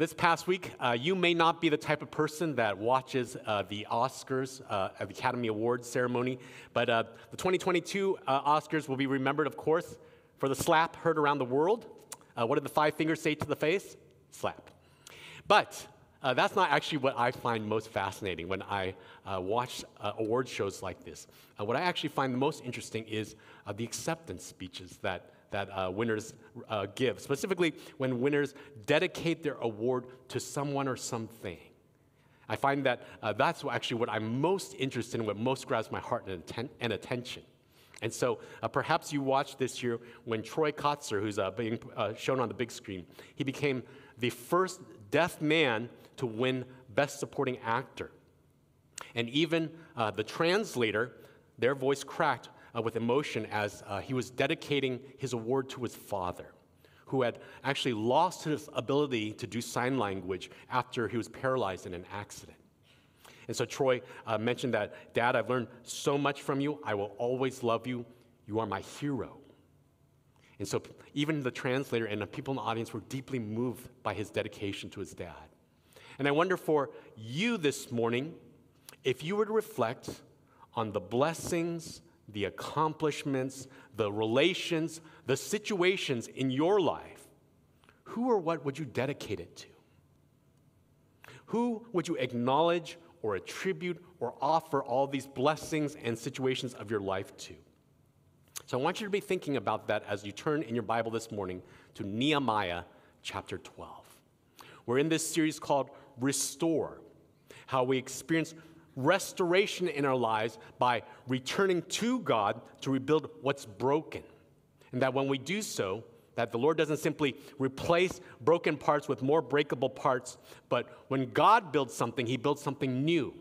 This past week, uh, you may not be the type of person that watches uh, the Oscars, uh, the Academy Awards ceremony, but uh, the 2022 uh, Oscars will be remembered, of course, for the slap heard around the world. Uh, what did the five fingers say to the face? Slap. But that's not actually what I find most fascinating when I watch award shows like this. what I actually find the most interesting is the acceptance speeches that that uh, winners uh, give, specifically when winners dedicate their award to someone or something. I find that uh, that's actually what I'm most interested in, what most grabs my heart and, atten- and attention. And so uh, perhaps you watched this year when Troy Kotsur, who's uh, being uh, shown on the big screen, he became the first deaf man to win Best Supporting Actor. And even the translator, their voice cracked uh, with emotion as uh, he was dedicating his award to his father, who had actually lost his ability to do sign language after he was paralyzed in an accident. And so Troy uh, mentioned that, Dad, I've learned so much from you. I will always love you. You are my hero. And so even the translator and the people in the audience were deeply moved by his dedication to his dad. And I wonder for you this morning, if you were to reflect on the blessings the accomplishments, the relations, the situations in your life, who or what would you dedicate it to? Who would you acknowledge or attribute or offer all these blessings and situations of your life to? So I want you to be thinking about that as you turn in your Bible this morning to Nehemiah chapter 12. We're in this series called Restore, how we experience restoration in our lives by returning to God to rebuild what's broken. And that when we do so, that the Lord doesn't simply replace broken parts with more breakable parts, but when God builds something, he builds something new,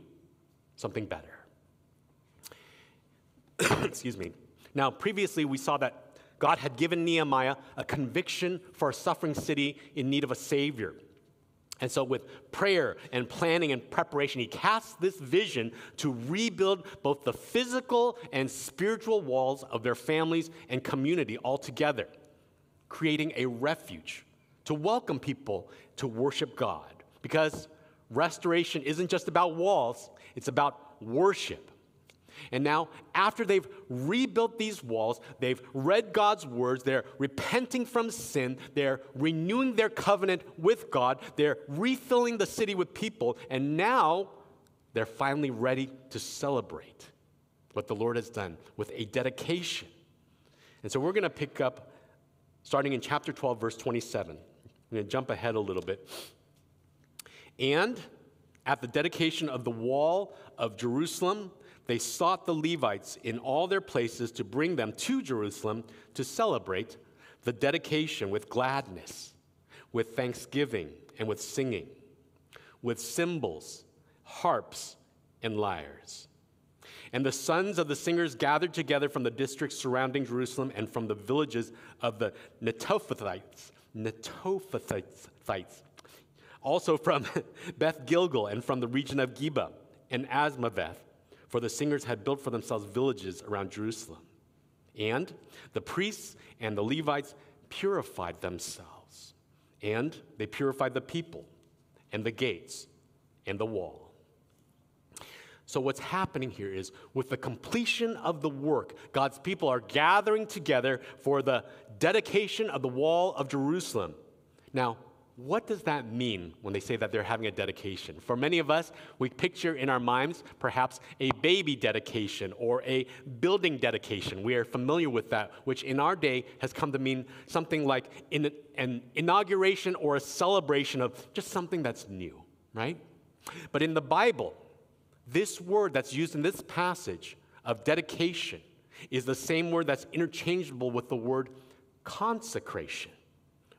something better. Excuse me. Now, previously we saw that God had given Nehemiah a conviction for a suffering city in need of a savior. And so, with prayer and planning and preparation, he casts this vision to rebuild both the physical and spiritual walls of their families and community all together, creating a refuge to welcome people to worship God. Because restoration isn't just about walls, it's about worship. And now, after they've rebuilt these walls, they've read God's words, they're repenting from sin, they're renewing their covenant with God, they're refilling the city with people, and now they're finally ready to celebrate what the Lord has done with a dedication. And so we're going to pick up starting in chapter 12, verse 27. I'm going to jump ahead a little bit. And at the dedication of the wall of Jerusalem, they sought the Levites in all their places to bring them to Jerusalem to celebrate the dedication with gladness, with thanksgiving, and with singing, with cymbals, harps, and lyres. And the sons of the singers gathered together from the districts surrounding Jerusalem and from the villages of the Netophathites, Netophathites, also from Beth Gilgal and from the region of Geba and Azmaveth for the singers had built for themselves villages around Jerusalem. And the priests and the Levites purified themselves, and they purified the people, and the gates, and the wall. So, what's happening here is with the completion of the work, God's people are gathering together for the dedication of the wall of Jerusalem. Now, what does that mean when they say that they're having a dedication? For many of us, we picture in our minds perhaps a baby dedication or a building dedication. We are familiar with that, which in our day has come to mean something like in an inauguration or a celebration of just something that's new, right? But in the Bible, this word that's used in this passage of dedication is the same word that's interchangeable with the word consecration.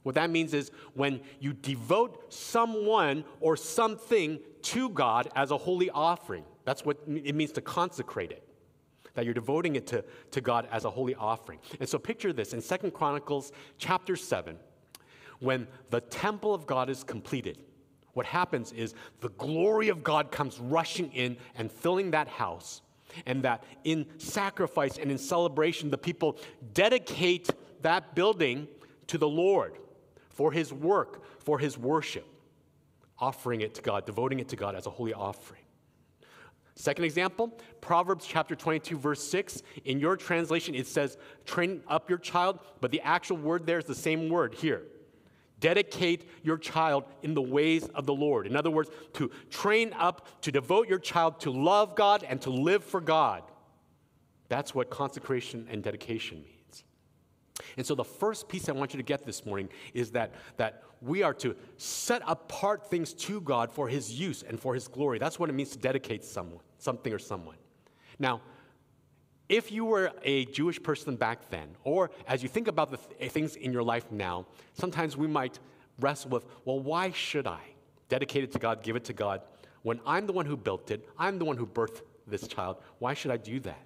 What that means is when you devote someone or something to God as a holy offering, that's what it means to consecrate it. That you're devoting it to, to God as a holy offering. And so picture this in Second Chronicles chapter 7, when the temple of God is completed, what happens is the glory of God comes rushing in and filling that house. And that in sacrifice and in celebration, the people dedicate that building to the Lord for his work, for his worship. offering it to God, devoting it to God as a holy offering. Second example, Proverbs chapter 22, verse 6. In your translation, it says, train up your child, but the actual word there is the same word here. Dedicate your child in the ways of the Lord. In other words, to train up, to devote your child to love God and to live for God. That's what consecration and dedication means. And so, the first piece I want you to get this morning is that, that we are to set apart things to God for His use and for His glory. That's what it means to dedicate someone, something or someone. Now, if you were a Jewish person back then, or as you think about the th- things in your life now, sometimes we might wrestle with, well, why should I dedicate it to God, give it to God, when I'm the one who built it, I'm the one who birthed this child? Why should I do that?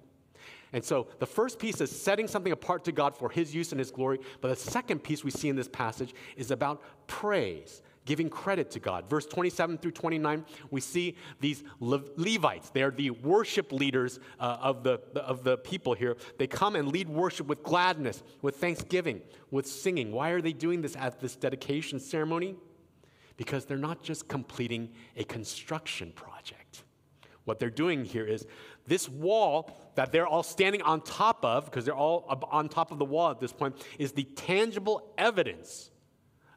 And so the first piece is setting something apart to God for His use and His glory. But the second piece we see in this passage is about praise, giving credit to God. Verse 27 through 29, we see these Le- Levites. They are the worship leaders uh, of, the, of the people here. They come and lead worship with gladness, with thanksgiving, with singing. Why are they doing this at this dedication ceremony? Because they're not just completing a construction project. What they're doing here is this wall that they're all standing on top of, because they're all on top of the wall at this point, is the tangible evidence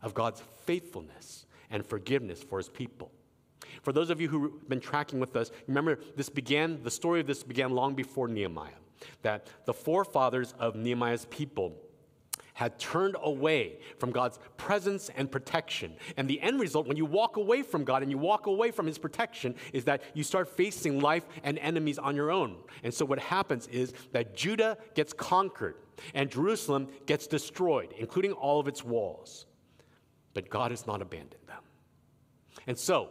of God's faithfulness and forgiveness for his people. For those of you who've been tracking with us, remember this began, the story of this began long before Nehemiah. That the forefathers of Nehemiah's people had turned away from God's presence and protection. And the end result, when you walk away from God and you walk away from His protection, is that you start facing life and enemies on your own. And so what happens is that Judah gets conquered and Jerusalem gets destroyed, including all of its walls. But God has not abandoned them. And so,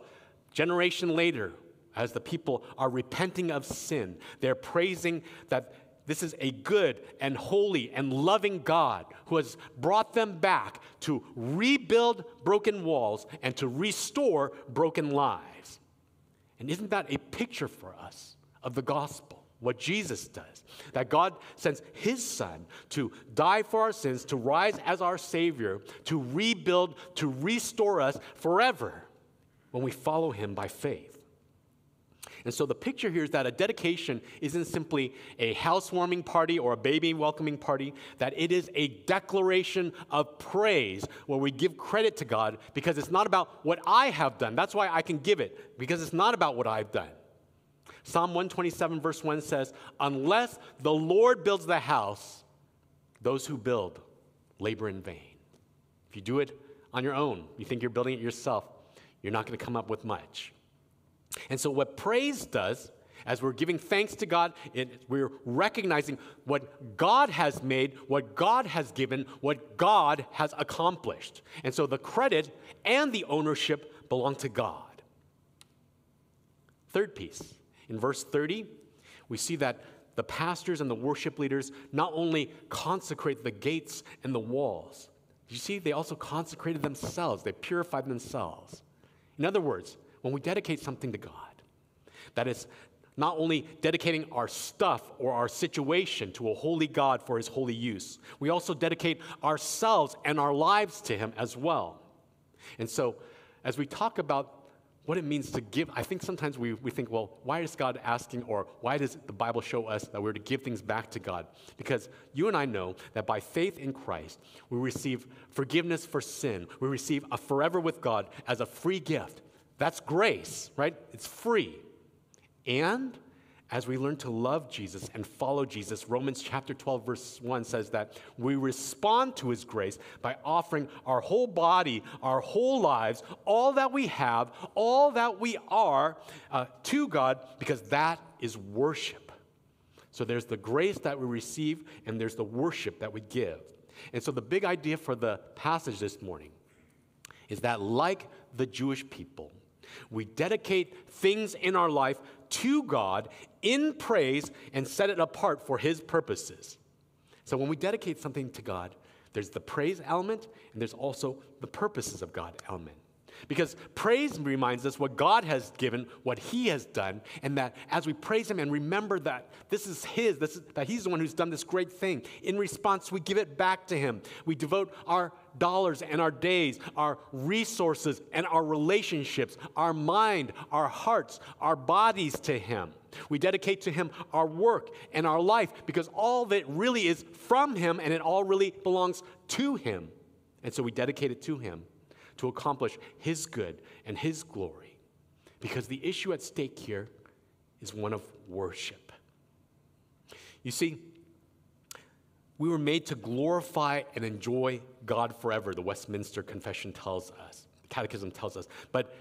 generation later, as the people are repenting of sin, they're praising that this is a good and holy and loving God who has brought them back to rebuild broken walls and to restore broken lives. And isn't that a picture for us of the gospel? What Jesus does. That God sends his son to die for our sins, to rise as our Savior, to rebuild, to restore us forever when we follow him by faith. And so the picture here is that a dedication isn't simply a housewarming party or a baby welcoming party, that it is a declaration of praise where we give credit to God because it's not about what I have done. That's why I can give it, because it's not about what I've done. Psalm 127, verse 1 says, Unless the Lord builds the house, those who build labor in vain. If you do it on your own, you think you're building it yourself, you're not going to come up with much. And so, what praise does, as we're giving thanks to God, it, we're recognizing what God has made, what God has given, what God has accomplished. And so, the credit and the ownership belong to God. Third piece, in verse 30, we see that the pastors and the worship leaders not only consecrate the gates and the walls, you see, they also consecrated themselves, they purified themselves. In other words, when we dedicate something to God, that is not only dedicating our stuff or our situation to a holy God for his holy use, we also dedicate ourselves and our lives to him as well. And so, as we talk about what it means to give, I think sometimes we, we think, well, why is God asking, or why does the Bible show us that we're to give things back to God? Because you and I know that by faith in Christ, we receive forgiveness for sin, we receive a forever with God as a free gift. That's grace, right? It's free. And as we learn to love Jesus and follow Jesus, Romans chapter 12, verse 1 says that we respond to his grace by offering our whole body, our whole lives, all that we have, all that we are uh, to God, because that is worship. So there's the grace that we receive, and there's the worship that we give. And so the big idea for the passage this morning is that, like the Jewish people, we dedicate things in our life to God in praise and set it apart for His purposes. So when we dedicate something to God, there's the praise element and there's also the purposes of God element. Because praise reminds us what God has given, what He has done, and that as we praise Him and remember that this is His, this is, that He's the one who's done this great thing, in response, we give it back to Him. We devote our dollars and our days, our resources and our relationships, our mind, our hearts, our bodies to Him. We dedicate to Him our work and our life because all of it really is from Him and it all really belongs to Him. And so we dedicate it to Him to accomplish His good and His glory. Because the issue at stake here is one of worship. You see, we were made to glorify and enjoy God forever, the Westminster Confession tells us, the Catechism tells us. But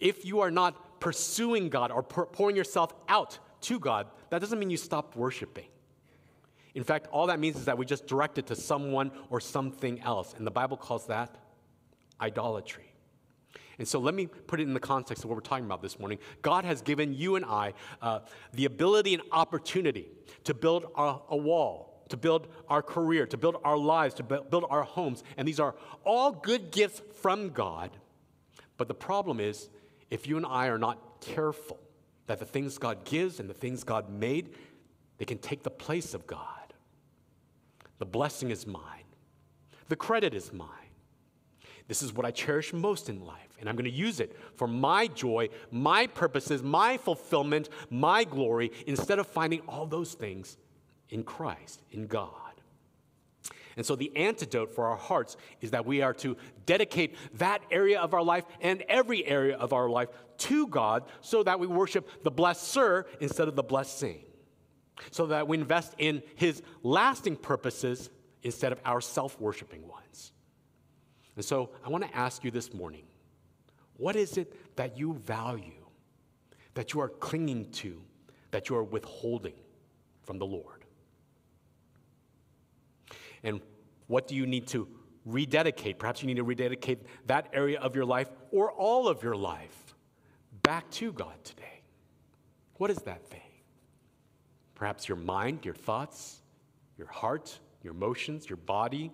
if you are not pursuing God or pouring yourself out to God, that doesn't mean you stop worshiping. In fact, all that means is that we just direct it to someone or something else. And the Bible calls that idolatry. And so let me put it in the context of what we're talking about this morning. God has given you and I uh, the ability and opportunity to build a, a wall, to build our career, to build our lives, to build our homes. And these are all good gifts from God. But the problem is, if you and I are not careful, that the things God gives and the things God made, they can take the place of God. The blessing is mine, the credit is mine. This is what I cherish most in life, and I'm going to use it for my joy, my purposes, my fulfillment, my glory, instead of finding all those things in Christ, in God. And so, the antidote for our hearts is that we are to dedicate that area of our life and every area of our life to God so that we worship the blesser instead of the blessing. So that we invest in His lasting purposes instead of our self worshiping ones. And so, I want to ask you this morning what is it that you value, that you are clinging to, that you are withholding from the Lord? And what do you need to rededicate? Perhaps you need to rededicate that area of your life or all of your life back to God today. What is that thing? Perhaps your mind, your thoughts, your heart, your emotions, your body,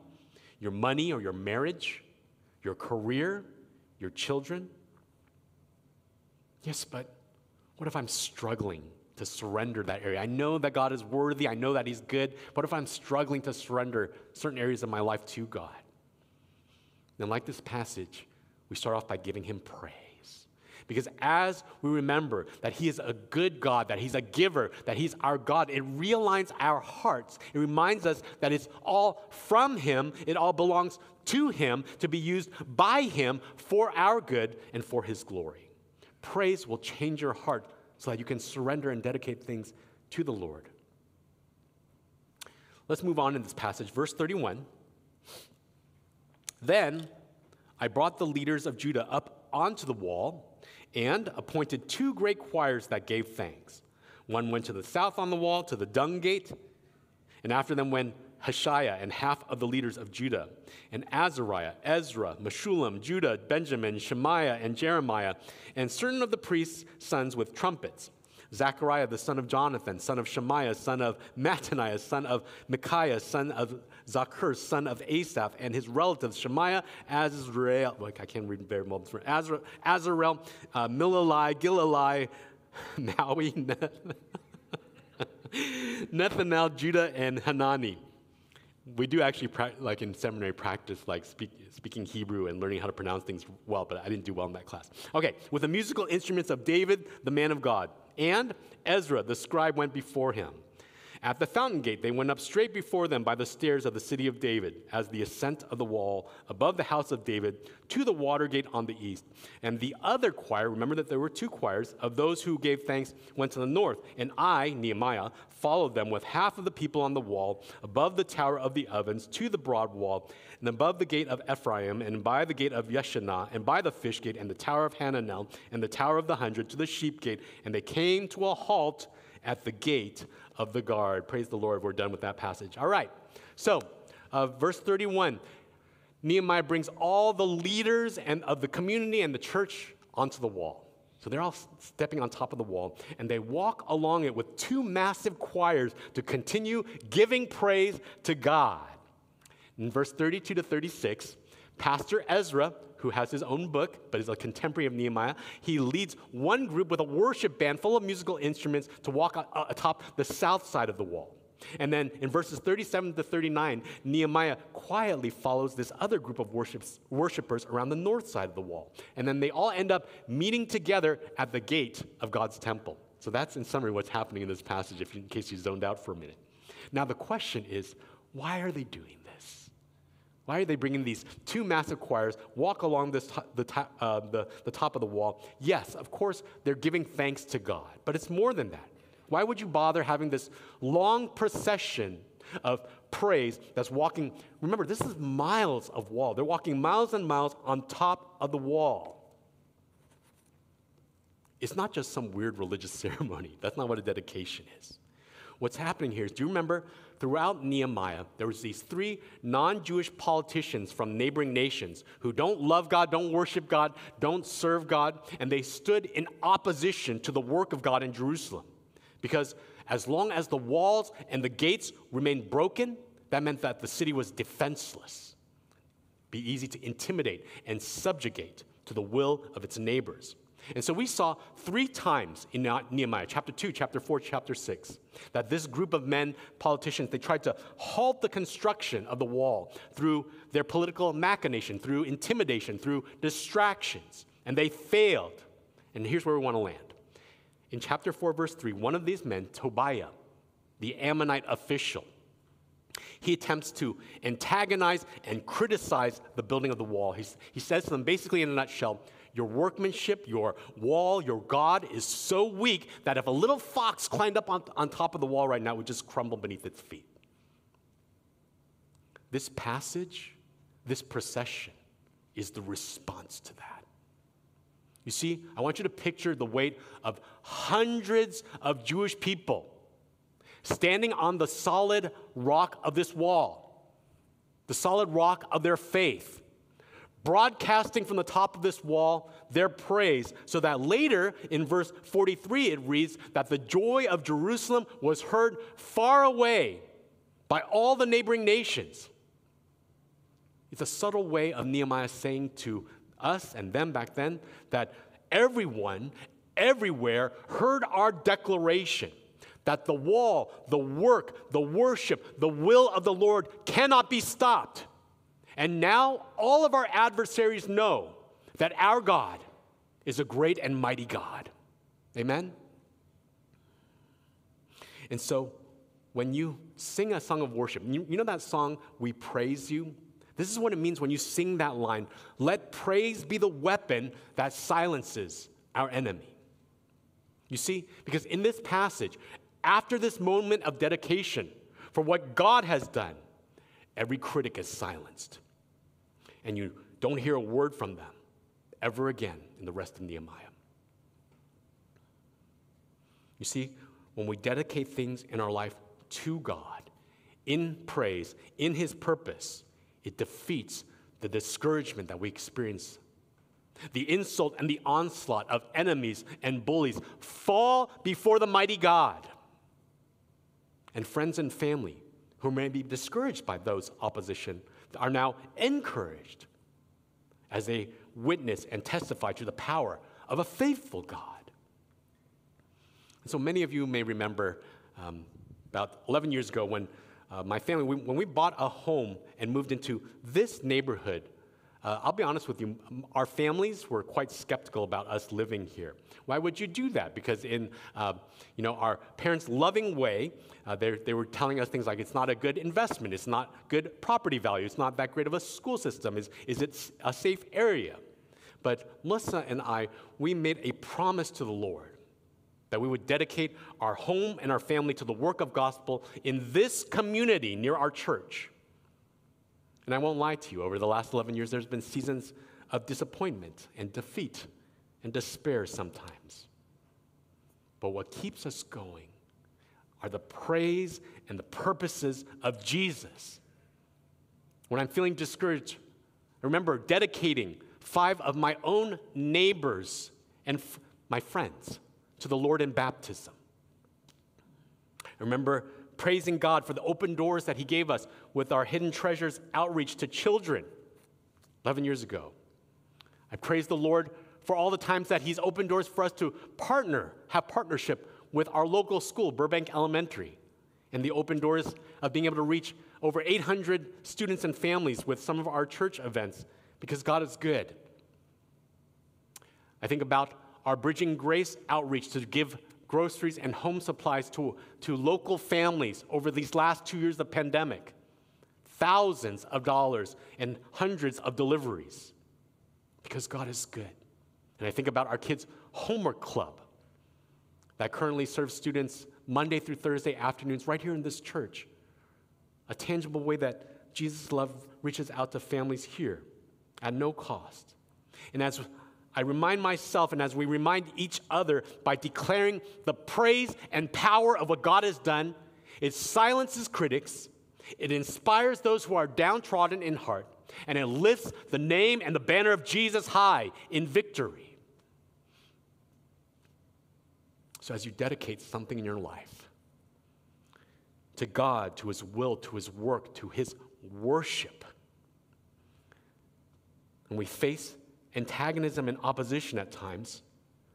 your money or your marriage, your career, your children. Yes, but what if I'm struggling to surrender that area. I know that God is worthy, I know that He's good. What if I'm struggling to surrender certain areas of my life to God? And like this passage, we start off by giving Him praise. Because as we remember that He is a good God, that He's a giver, that He's our God, it realigns our hearts. It reminds us that it's all from Him, it all belongs to Him to be used by Him for our good and for His glory. Praise will change your heart so that you can surrender and dedicate things to the Lord. Let's move on in this passage. Verse 31. Then I brought the leaders of Judah up onto the wall and appointed two great choirs that gave thanks. One went to the south on the wall, to the dung gate, and after them went Hoshaiah and half of the leaders of Judah, and Azariah, Ezra, Meshullam, Judah, Benjamin, Shemaiah, and Jeremiah, and certain of the priests' sons with trumpets. Zechariah, the son of Jonathan, son of Shemaiah, son of Mattaniah, son of Micaiah, son of Zaccur, son of Asaph, and his relatives, Shemaiah, Azrael, like I can't read very well, Azrael, Azarel, uh, Milalai, Gilalai, Maui, Nethanel, Judah, and Hanani we do actually, pra- like in seminary, practice like speak, speaking Hebrew and learning how to pronounce things well, but I didn't do well in that class. Okay, with the musical instruments of David, the man of God, and Ezra, the scribe, went before him. At the fountain gate, they went up straight before them by the stairs of the city of David, as the ascent of the wall above the house of David to the water gate on the east. And the other choir, remember that there were two choirs, of those who gave thanks went to the north. And I, Nehemiah, followed them with half of the people on the wall, above the tower of the ovens, to the broad wall, and above the gate of Ephraim, and by the gate of Yeshanah, and by the fish gate, and the tower of Hananel, and the tower of the hundred, to the sheep gate. And they came to a halt at the gate of the guard. Praise the Lord, we're done with that passage. All right, so uh, verse 31 Nehemiah brings all the leaders and of the community and the church onto the wall. So they're all stepping on top of the wall, and they walk along it with two massive choirs to continue giving praise to God. In verse 32 to 36, Pastor Ezra, who has his own book, but is a contemporary of Nehemiah, he leads one group with a worship band full of musical instruments to walk atop the south side of the wall. And then in verses 37 to 39, Nehemiah quietly follows this other group of worships, worshipers around the north side of the wall. And then they all end up meeting together at the gate of God's temple. So that's in summary what's happening in this passage, if, in case you zoned out for a minute. Now, the question is why are they doing this? Why are they bringing these two massive choirs, walk along this the, uh, the, the top of the wall? Yes, of course, they're giving thanks to God, but it's more than that. Why would you bother having this long procession of praise that's walking? Remember, this is miles of wall. They're walking miles and miles on top of the wall. It's not just some weird religious ceremony. That's not what a dedication is. What's happening here is do you remember throughout Nehemiah, there was these three non-Jewish politicians from neighboring nations who don't love God, don't worship God, don't serve God, and they stood in opposition to the work of God in Jerusalem. Because as long as the walls and the gates remained broken, that meant that the city was defenseless, be easy to intimidate and subjugate to the will of its neighbors. And so we saw three times in Nehemiah, chapter 2, chapter 4, chapter 6, that this group of men, politicians, they tried to halt the construction of the wall through their political machination, through intimidation, through distractions. And they failed. And here's where we want to land in chapter 4, verse 3, one of these men, Tobiah, the Ammonite official, he attempts to antagonize and criticize the building of the wall. He's, he says to them, basically in a nutshell, your workmanship, your wall, your God is so weak that if a little fox climbed up on, on top of the wall right now, it would just crumble beneath its feet. This passage, this procession, is the response to that. You see, I want you to picture the weight of hundreds of Jewish people standing on the solid rock of this wall, the solid rock of their faith, broadcasting from the top of this wall their praise, so that later in verse 43 it reads that the joy of Jerusalem was heard far away by all the neighboring nations. It's a subtle way of Nehemiah saying to us and them back then, that everyone, everywhere heard our declaration that the wall, the work, the worship, the will of the Lord cannot be stopped. And now all of our adversaries know that our God is a great and mighty God. Amen? And so when you sing a song of worship, you, you know that song, We Praise You? This is what it means when you sing that line let praise be the weapon that silences our enemy. You see, because in this passage, after this moment of dedication for what God has done, every critic is silenced. And you don't hear a word from them ever again in the rest of Nehemiah. You see, when we dedicate things in our life to God, in praise, in His purpose, it defeats the discouragement that we experience. The insult and the onslaught of enemies and bullies fall before the mighty God. And friends and family who may be discouraged by those opposition are now encouraged as they witness and testify to the power of a faithful God. And so many of you may remember um, about 11 years ago when uh, my family, we, when we bought a home and moved into this neighborhood, uh, I'll be honest with you, our families were quite skeptical about us living here. Why would you do that? Because in uh, you know, our parents' loving way, uh, they were telling us things like it's not a good investment, it's not good property value, it's not that great of a school system, is, is it a safe area? But Melissa and I, we made a promise to the Lord that we would dedicate our home and our family to the work of gospel in this community near our church. And I won't lie to you, over the last 11 years, there's been seasons of disappointment and defeat and despair sometimes. But what keeps us going are the praise and the purposes of Jesus. When I'm feeling discouraged, I remember dedicating five of my own neighbors and f- my friends to the Lord in baptism. I remember praising God for the open doors that He gave us with our Hidden Treasures outreach to children 11 years ago. I praise the Lord for all the times that He's opened doors for us to partner, have partnership with our local school, Burbank Elementary, and the open doors of being able to reach over 800 students and families with some of our church events because God is good. I think about our Bridging Grace outreach to give groceries and home supplies to, to local families over these last two years of pandemic. Thousands of dollars and hundreds of deliveries because God is good. And I think about our kids' homework club that currently serves students Monday through Thursday afternoons right here in this church. A tangible way that Jesus' love reaches out to families here at no cost. And as I remind myself and as we remind each other by declaring the praise and power of what God has done, it silences critics, it inspires those who are downtrodden in heart, and it lifts the name and the banner of Jesus high in victory. So, as you dedicate something in your life to God, to His will, to His work, to His worship, and we face antagonism and opposition at times,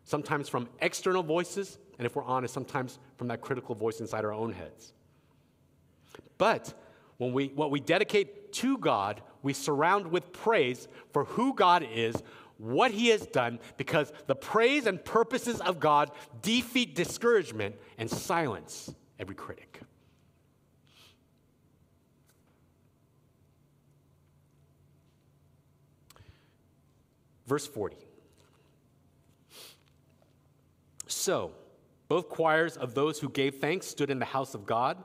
sometimes from external voices, and if we're honest, sometimes from that critical voice inside our own heads. But when we, what we dedicate to God, we surround with praise for who God is, what he has done because the praise and purposes of God defeat discouragement and silence every critic. Verse 40. So, both choirs of those who gave thanks stood in the house of God,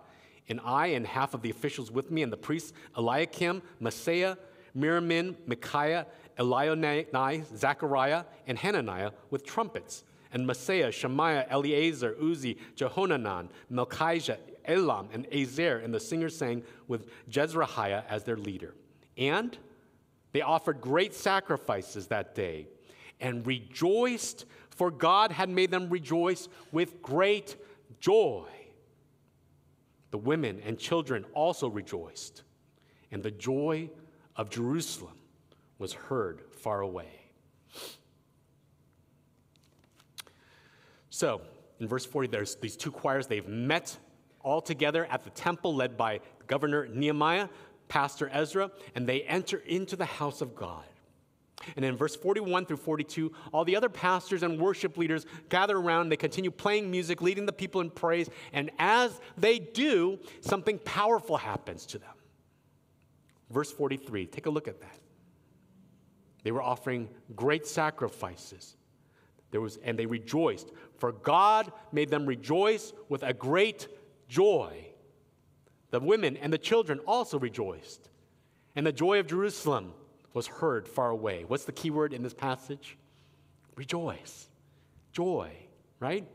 and I and half of the officials with me, and the priests Eliakim, Maaseiah, Miniamin, Micaiah, Elioenai, Zechariah, and Hananiah with trumpets, and Maaseiah, Shemaiah, Eleazar, Uzzi, Jehohanan, Malchijah, Elam, and Azer, and the singers sang with Jezrahiah as their leader. And they offered great sacrifices that day and rejoiced, for God had made them rejoice with great joy. The women and children also rejoiced, and the joy of Jerusalem was heard far away. So, in verse 40, there's these two choirs. They've met all together at the temple, led by Governor Nehemiah, Pastor Ezra, and they enter into the house of God. And in verse 41 through 42, all the other pastors and worship leaders gather around. They continue playing music, leading the people in praise. And as they do, something powerful happens to them. Verse 43, take a look at that. They were offering great sacrifices. There was, and they rejoiced, for God made them rejoice with a great joy. The women and the children also rejoiced, and the joy of Jerusalem was heard far away. What's the key word in this passage? Rejoice. Joy, right?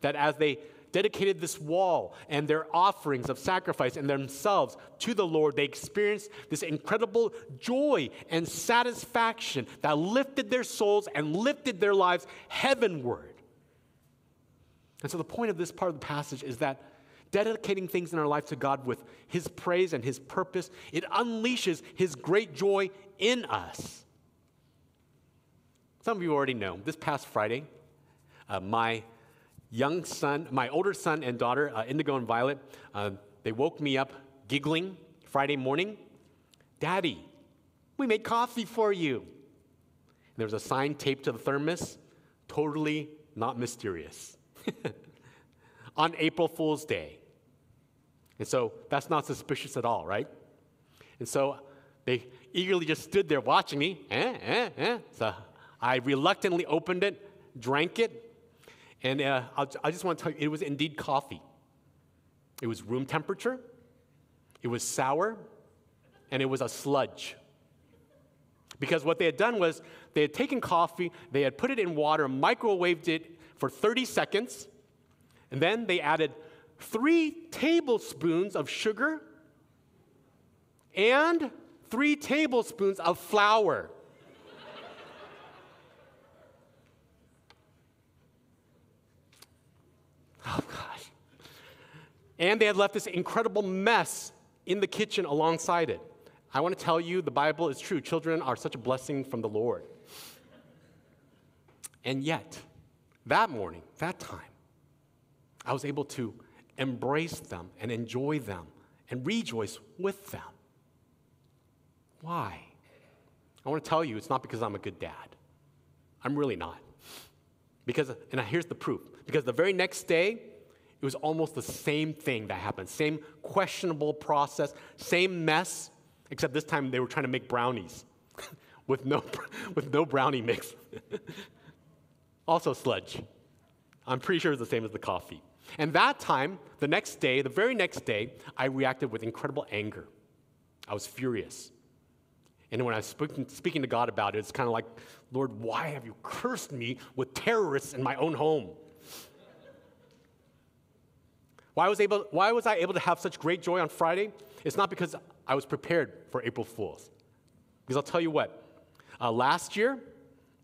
That as they dedicated this wall and their offerings of sacrifice and themselves to the Lord, they experienced this incredible joy and satisfaction that lifted their souls and lifted their lives heavenward. And so, the point of this part of the passage is that dedicating things in our life to God with His praise and His purpose, it unleashes His great joy in us. Some of you already know, this past Friday, uh, my young son, my older son and daughter, uh, Indigo and Violet, uh, they woke me up giggling Friday morning. Daddy, we made coffee for you. And there was a sign taped to the thermos, totally not mysterious. On April Fool's Day. And so that's not suspicious at all, right? And so they eagerly just stood there watching me. Eh, eh, eh. So I reluctantly opened it, drank it, and uh, i just want to tell you, it was indeed coffee. It was room temperature, it was sour, and it was a sludge. Because what they had done was they had taken coffee, they had put it in water, microwaved it for 30 seconds, and then they added three tablespoons of sugar and three tablespoons of flour. Oh, gosh. And they had left this incredible mess in the kitchen alongside it. I want to tell you the Bible is true. Children are such a blessing from the Lord. And yet, that morning, that time, I was able to embrace them and enjoy them and rejoice with them. Why? I want to tell you it's not because I'm a good dad. I'm really not. Because, and here's the proof because the very next day, it was almost the same thing that happened. Same questionable process, same mess, except this time they were trying to make brownies with, no, with no brownie mix. also, sludge. I'm pretty sure it's the same as the coffee. And that time, the next day, the very next day, I reacted with incredible anger. I was furious. And when I was speaking, speaking to God about it, it's kind of like, Lord, why have you cursed me with terrorists in my own home? Why was, able, why was I able to have such great joy on Friday? It's not because I was prepared for April Fools. Because I'll tell you what, uh, last year,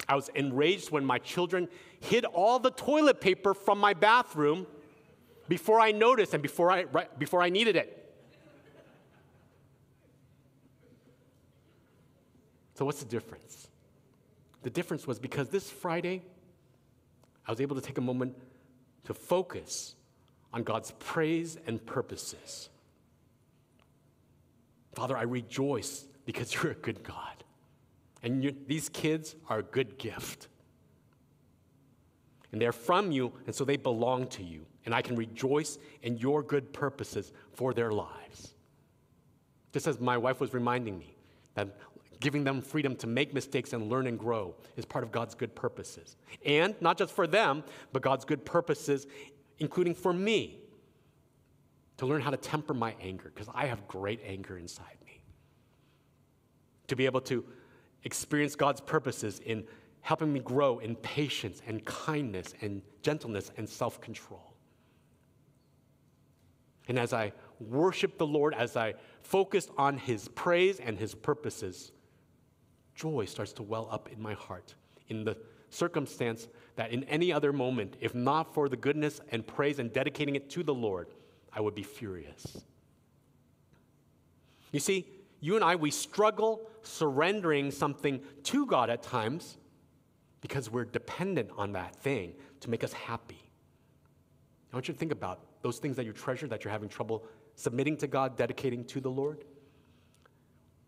I was enraged when my children hid all the toilet paper from my bathroom before I noticed and before I, right, before I needed it. So, what's the difference? The difference was because this Friday, I was able to take a moment to focus on God's praise and purposes. Father, I rejoice because you're a good God. And these kids are a good gift. And they're from you, and so they belong to you. And I can rejoice in your good purposes for their lives. Just as my wife was reminding me that giving them freedom to make mistakes and learn and grow is part of God's good purposes. And not just for them, but God's good purposes including for me, to learn how to temper my anger, because I have great anger inside me. To be able to experience God's purposes in helping me grow in patience and kindness and gentleness and self control. And as I worship the Lord, as I focus on His praise and His purposes, joy starts to well up in my heart in the circumstance that in any other moment, if not for the goodness and praise and dedicating it to the Lord, I would be furious. You see, you and I, we struggle surrendering something to God at times because we're dependent on that thing to make us happy. I want you to think about those things that you treasure that you're having trouble submitting to God, dedicating to the Lord.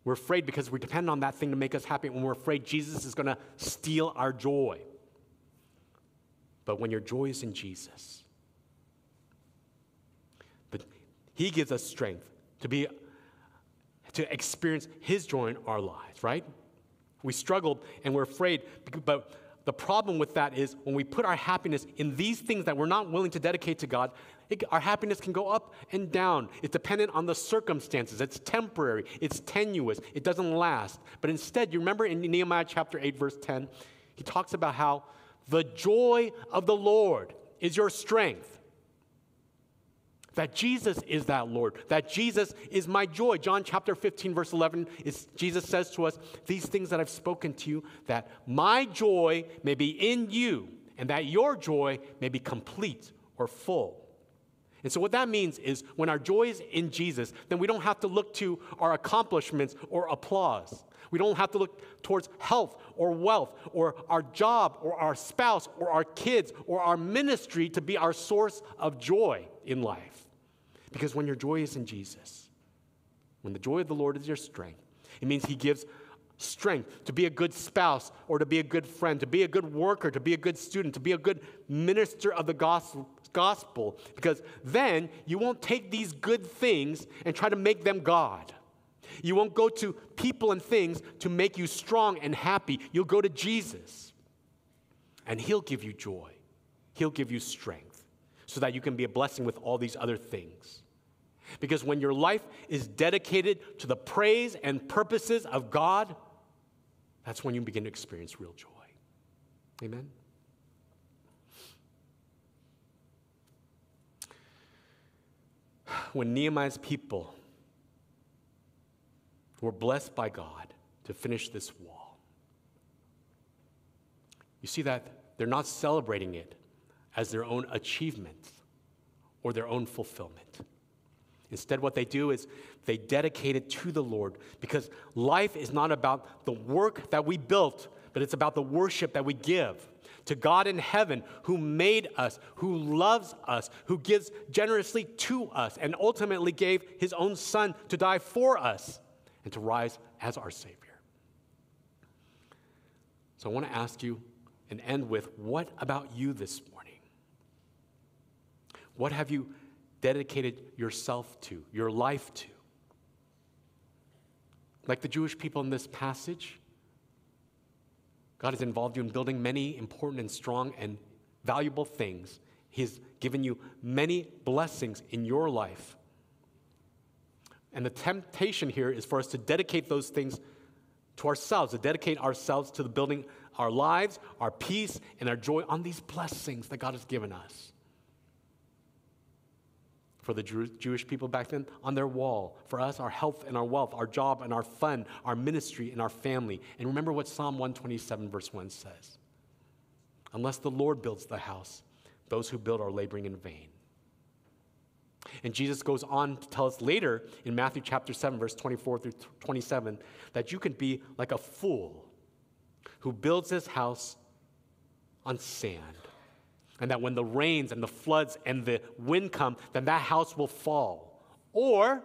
We're afraid because we depend on that thing to make us happy, and we're afraid Jesus is going to steal our joy. But when your joy is in Jesus, but He gives us strength to be to experience His joy in our lives, right? We struggle and we're afraid, but the problem with that is when we put our happiness in these things that we're not willing to dedicate to God, it, our happiness can go up and down. It's dependent on the circumstances. It's temporary, it's tenuous, it doesn't last. But instead, you remember in Nehemiah chapter 8, verse 10, he talks about how the joy of the Lord is your strength. That Jesus is that Lord, that Jesus is my joy. John chapter 15, verse 11, is Jesus says to us, These things that I've spoken to you, that my joy may be in you, and that your joy may be complete or full. And so, what that means is when our joy is in Jesus, then we don't have to look to our accomplishments or applause. We don't have to look towards health or wealth or our job or our spouse or our kids or our ministry to be our source of joy in life. Because when your joy is in Jesus, when the joy of the Lord is your strength, it means He gives strength to be a good spouse or to be a good friend, to be a good worker, to be a good student, to be a good minister of the gospel, gospel because then you won't take these good things and try to make them God. You won't go to people and things to make you strong and happy. You'll go to Jesus, and He'll give you joy, He'll give you strength so that you can be a blessing with all these other things. Because when your life is dedicated to the praise and purposes of God, that's when you begin to experience real joy. Amen? When Nehemiah's people were blessed by God to finish this wall. You see that they're not celebrating it as their own achievement or their own fulfillment. Instead, what they do is they dedicate it to the Lord because life is not about the work that we built, but it's about the worship that we give to God in heaven who made us, who loves us, who gives generously to us, and ultimately gave his own son to die for us and to rise as our Savior. So I want to ask you and end with what about you this morning? What have you dedicated yourself to, your life to? Like the Jewish people in this passage, God has involved you in building many important and strong and valuable things. He's given you many blessings in your life. And the temptation here is for us to dedicate those things to ourselves, to dedicate ourselves to the building our lives, our peace, and our joy on these blessings that God has given us for the Jewish people back then on their wall. For us, our health and our wealth, our job and our fun, our ministry and our family. And remember what Psalm 127, verse 1 says Unless the Lord builds the house, those who build are laboring in vain. And Jesus goes on to tell us later in Matthew chapter 7, verse 24 through 27, that you can be like a fool who builds his house on sand and that when the rains and the floods and the wind come, then that house will fall. Or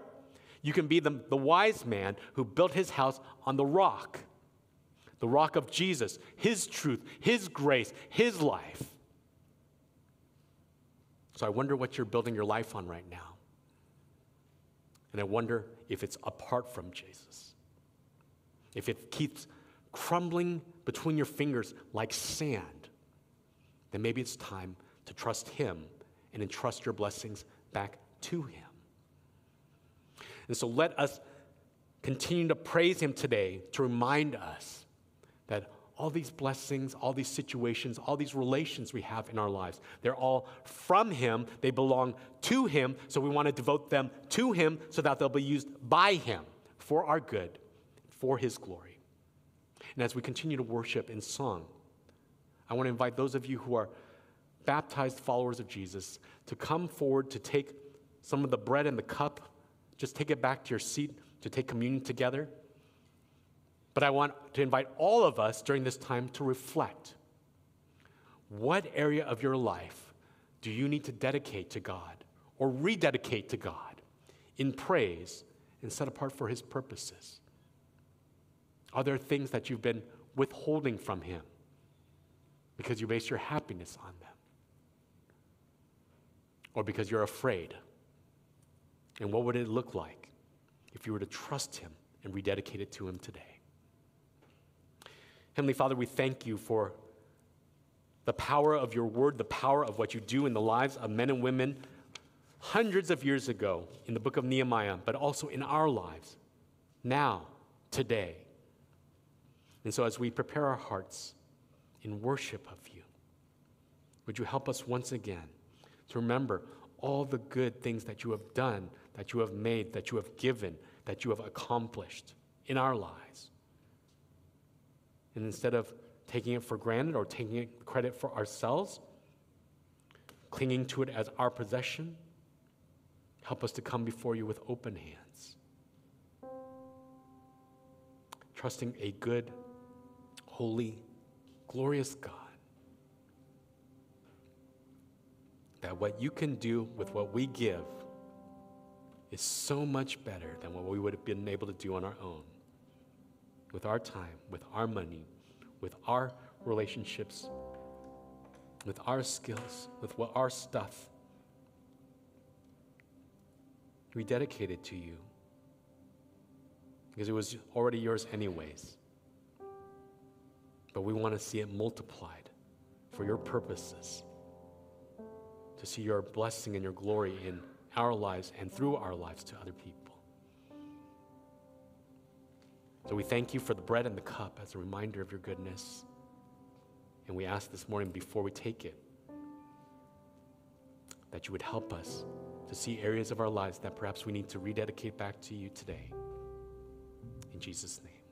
you can be the, the wise man who built his house on the rock, the rock of Jesus, his truth, his grace, his life. So I wonder what you're building your life on right now. And I wonder if it's apart from Jesus. If it keeps crumbling between your fingers like sand then maybe it's time to trust Him and entrust your blessings back to Him. And so let us continue to praise Him today to remind us that all these blessings, all these situations, all these relations we have in our lives, they're all from Him. They belong to Him. So we want to devote them to Him so that they'll be used by Him for our good, for His glory. And as we continue to worship in song, I want to invite those of you who are baptized followers of Jesus to come forward to take some of the bread and the cup. Just take it back to your seat to take communion together. But I want to invite all of us during this time to reflect. What area of your life do you need to dedicate to God or rededicate to God in praise and set apart for His purposes? Are there things that you've been withholding from Him? Because you base your happiness on them, or because you're afraid. And what would it look like if you were to trust Him and rededicate it to Him today? Heavenly Father, we thank you for the power of your word, the power of what you do in the lives of men and women hundreds of years ago in the book of Nehemiah, but also in our lives now, today. And so, as we prepare our hearts, in worship of you. Would you help us once again to remember all the good things that you have done, that you have made, that you have given, that you have accomplished in our lives? And instead of taking it for granted or taking credit for ourselves, clinging to it as our possession, help us to come before you with open hands, trusting a good, holy, glorious God, that what you can do with what we give is so much better than what we would have been able to do on our own. With our time, with our money, with our relationships, with our skills, with what our stuff. We dedicate it to you because it was already yours, anyways but we want to see it multiplied for your purposes, to see your blessing and your glory in our lives and through our lives to other people. So we thank you for the bread and the cup as a reminder of your goodness. And we ask this morning before we take it that you would help us to see areas of our lives that perhaps we need to rededicate back to you today. In Jesus' name.